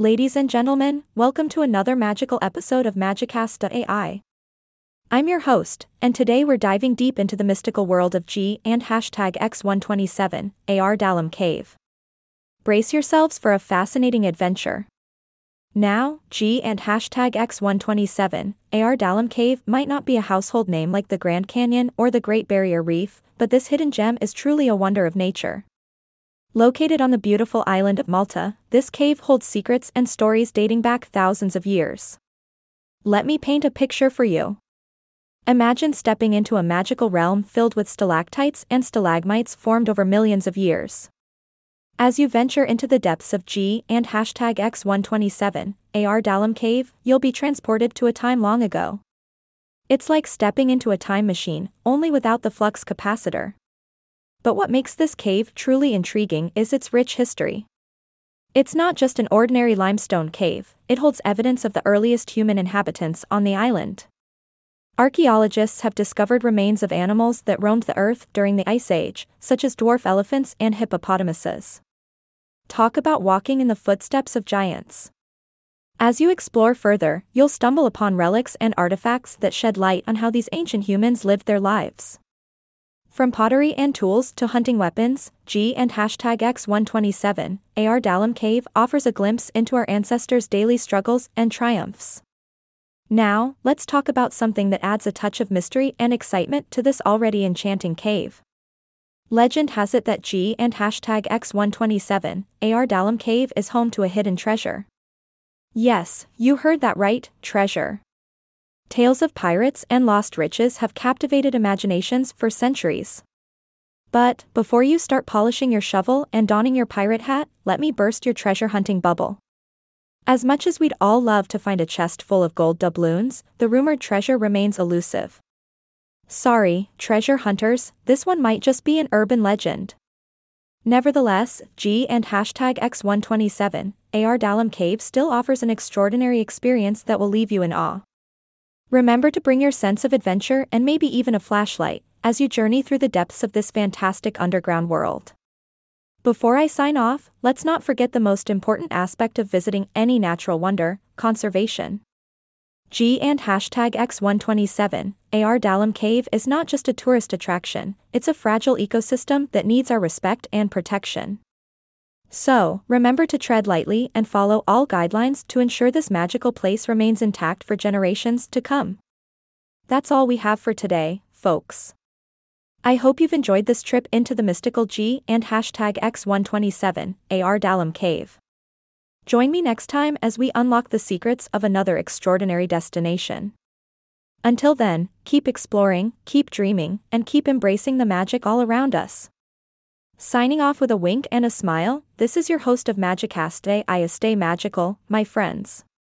Ladies and gentlemen, welcome to another magical episode of Magicast.ai. I'm your host, and today we're diving deep into the mystical world of G and hashtag X127, AR Dalam Cave. Brace yourselves for a fascinating adventure. Now, G and hashtag X127, AR Dalam Cave might not be a household name like the Grand Canyon or the Great Barrier Reef, but this hidden gem is truly a wonder of nature. Located on the beautiful island of Malta, this cave holds secrets and stories dating back thousands of years. Let me paint a picture for you. Imagine stepping into a magical realm filled with stalactites and stalagmites formed over millions of years. As you venture into the depths of G and hashtag X127, AR Dalam Cave, you'll be transported to a time long ago. It's like stepping into a time machine, only without the flux capacitor. But what makes this cave truly intriguing is its rich history. It's not just an ordinary limestone cave, it holds evidence of the earliest human inhabitants on the island. Archaeologists have discovered remains of animals that roamed the earth during the Ice Age, such as dwarf elephants and hippopotamuses. Talk about walking in the footsteps of giants. As you explore further, you'll stumble upon relics and artifacts that shed light on how these ancient humans lived their lives. From pottery and tools to hunting weapons, G and hashtag X127, AR Dalam Cave offers a glimpse into our ancestors' daily struggles and triumphs. Now, let's talk about something that adds a touch of mystery and excitement to this already enchanting cave. Legend has it that G and hashtag X127, AR Dalam Cave is home to a hidden treasure. Yes, you heard that right, treasure. Tales of pirates and lost riches have captivated imaginations for centuries. But, before you start polishing your shovel and donning your pirate hat, let me burst your treasure hunting bubble. As much as we'd all love to find a chest full of gold doubloons, the rumored treasure remains elusive. Sorry, treasure hunters, this one might just be an urban legend. Nevertheless, G and hashtag X127, AR Dalam Cave still offers an extraordinary experience that will leave you in awe. Remember to bring your sense of adventure and maybe even a flashlight as you journey through the depths of this fantastic underground world. Before I sign off, let's not forget the most important aspect of visiting any natural wonder conservation. G and hashtag X127, AR Dalam Cave is not just a tourist attraction, it's a fragile ecosystem that needs our respect and protection. So, remember to tread lightly and follow all guidelines to ensure this magical place remains intact for generations to come. That's all we have for today, folks. I hope you've enjoyed this trip into the mystical G and hashtag X127, AR Dalam Cave. Join me next time as we unlock the secrets of another extraordinary destination. Until then, keep exploring, keep dreaming, and keep embracing the magic all around us. Signing off with a wink and a smile, this is your host of Magicast Day. I stay magical, my friends.